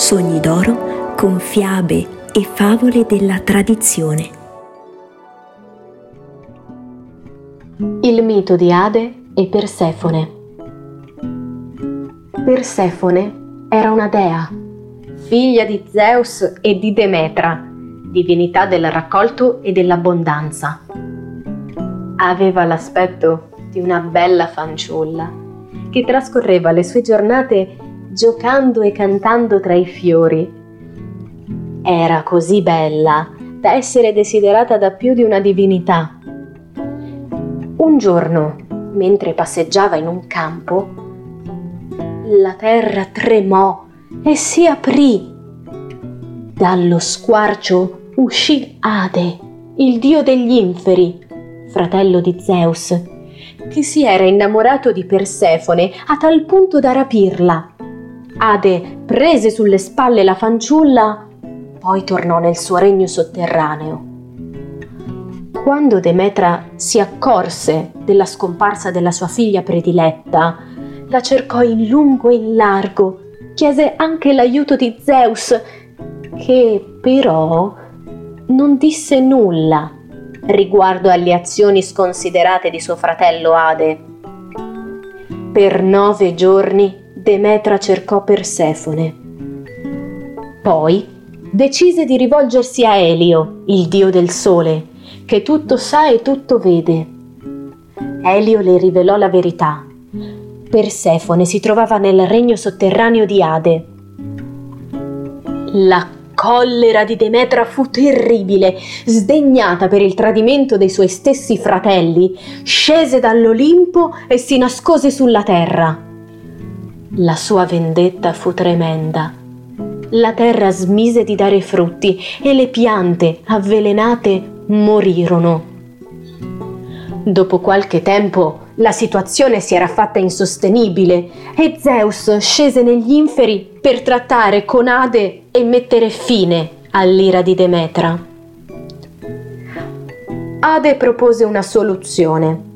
Sogni d'oro con fiabe e favole della tradizione. Il mito di Ade e Persefone. Persefone era una dea, figlia di Zeus e di Demetra, divinità del raccolto e dell'abbondanza. Aveva l'aspetto di una bella fanciulla che trascorreva le sue giornate giocando e cantando tra i fiori. Era così bella da essere desiderata da più di una divinità. Un giorno, mentre passeggiava in un campo, la terra tremò e si aprì. Dallo squarcio uscì Ade, il dio degli inferi, fratello di Zeus, che si era innamorato di Persefone a tal punto da rapirla. Ade prese sulle spalle la fanciulla, poi tornò nel suo regno sotterraneo. Quando Demetra si accorse della scomparsa della sua figlia prediletta, la cercò in lungo e in largo, chiese anche l'aiuto di Zeus, che però non disse nulla riguardo alle azioni sconsiderate di suo fratello Ade. Per nove giorni Demetra cercò Persefone. Poi decise di rivolgersi a Elio, il dio del sole, che tutto sa e tutto vede. Elio le rivelò la verità. Persefone si trovava nel regno sotterraneo di Ade. La collera di Demetra fu terribile. Sdegnata per il tradimento dei suoi stessi fratelli, scese dall'Olimpo e si nascose sulla terra. La sua vendetta fu tremenda. La terra smise di dare frutti e le piante avvelenate morirono. Dopo qualche tempo la situazione si era fatta insostenibile e Zeus scese negli inferi per trattare con Ade e mettere fine all'ira di Demetra. Ade propose una soluzione.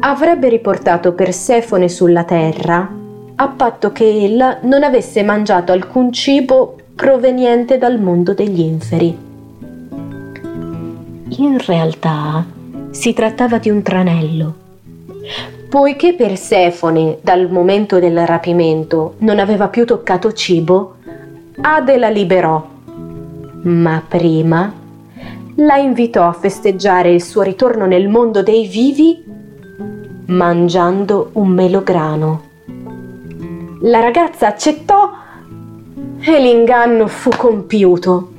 Avrebbe riportato Persefone sulla terra a patto che ella non avesse mangiato alcun cibo proveniente dal mondo degli inferi. In realtà si trattava di un tranello Poiché Persefone, dal momento del rapimento, non aveva più toccato cibo, Ade la liberò. Ma prima la invitò a festeggiare il suo ritorno nel mondo dei vivi mangiando un melograno. La ragazza accettò e l'inganno fu compiuto.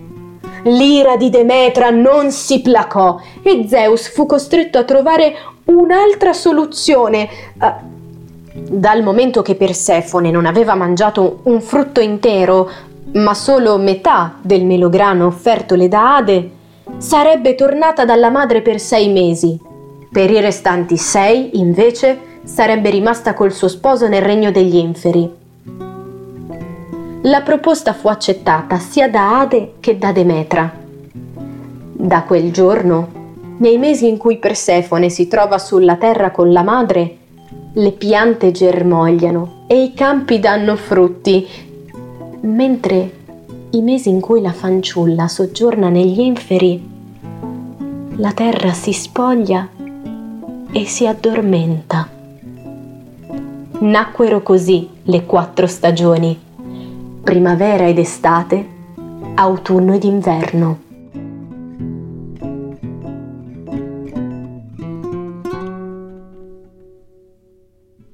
L'ira di Demetra non si placò e Zeus fu costretto a trovare un'altra soluzione. Uh, dal momento che Persefone non aveva mangiato un frutto intero, ma solo metà del melograno offertole da Ade, sarebbe tornata dalla madre per sei mesi. Per i restanti sei, invece, sarebbe rimasta col suo sposo nel regno degli inferi. La proposta fu accettata sia da Ade che da Demetra. Da quel giorno nei mesi in cui Persefone si trova sulla terra con la madre, le piante germogliano e i campi danno frutti, mentre i mesi in cui la fanciulla soggiorna negli inferi, la terra si spoglia e si addormenta. Nacquero così le quattro stagioni, primavera ed estate, autunno ed inverno.